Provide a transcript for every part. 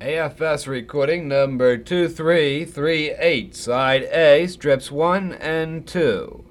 AFS recording number 2338, side A, strips 1 and 2.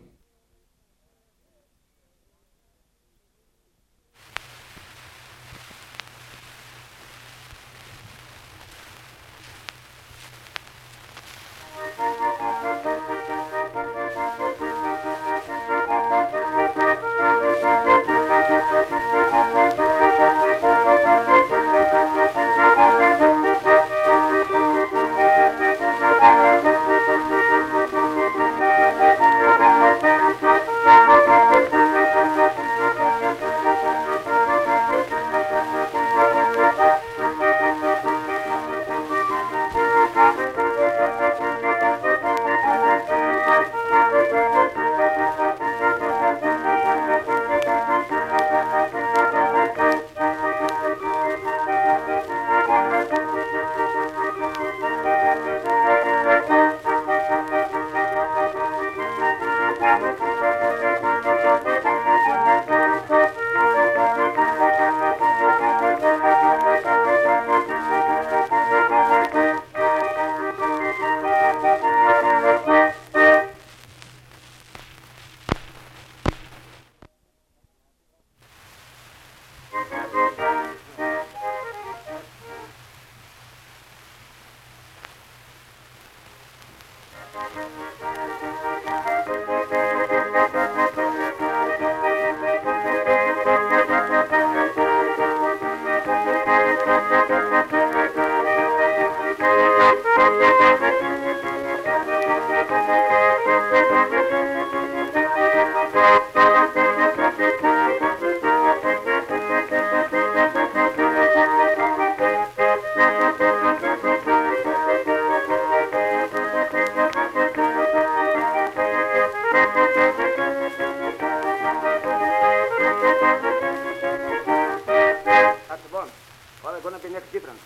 That's the one. Well, they're going to be next different.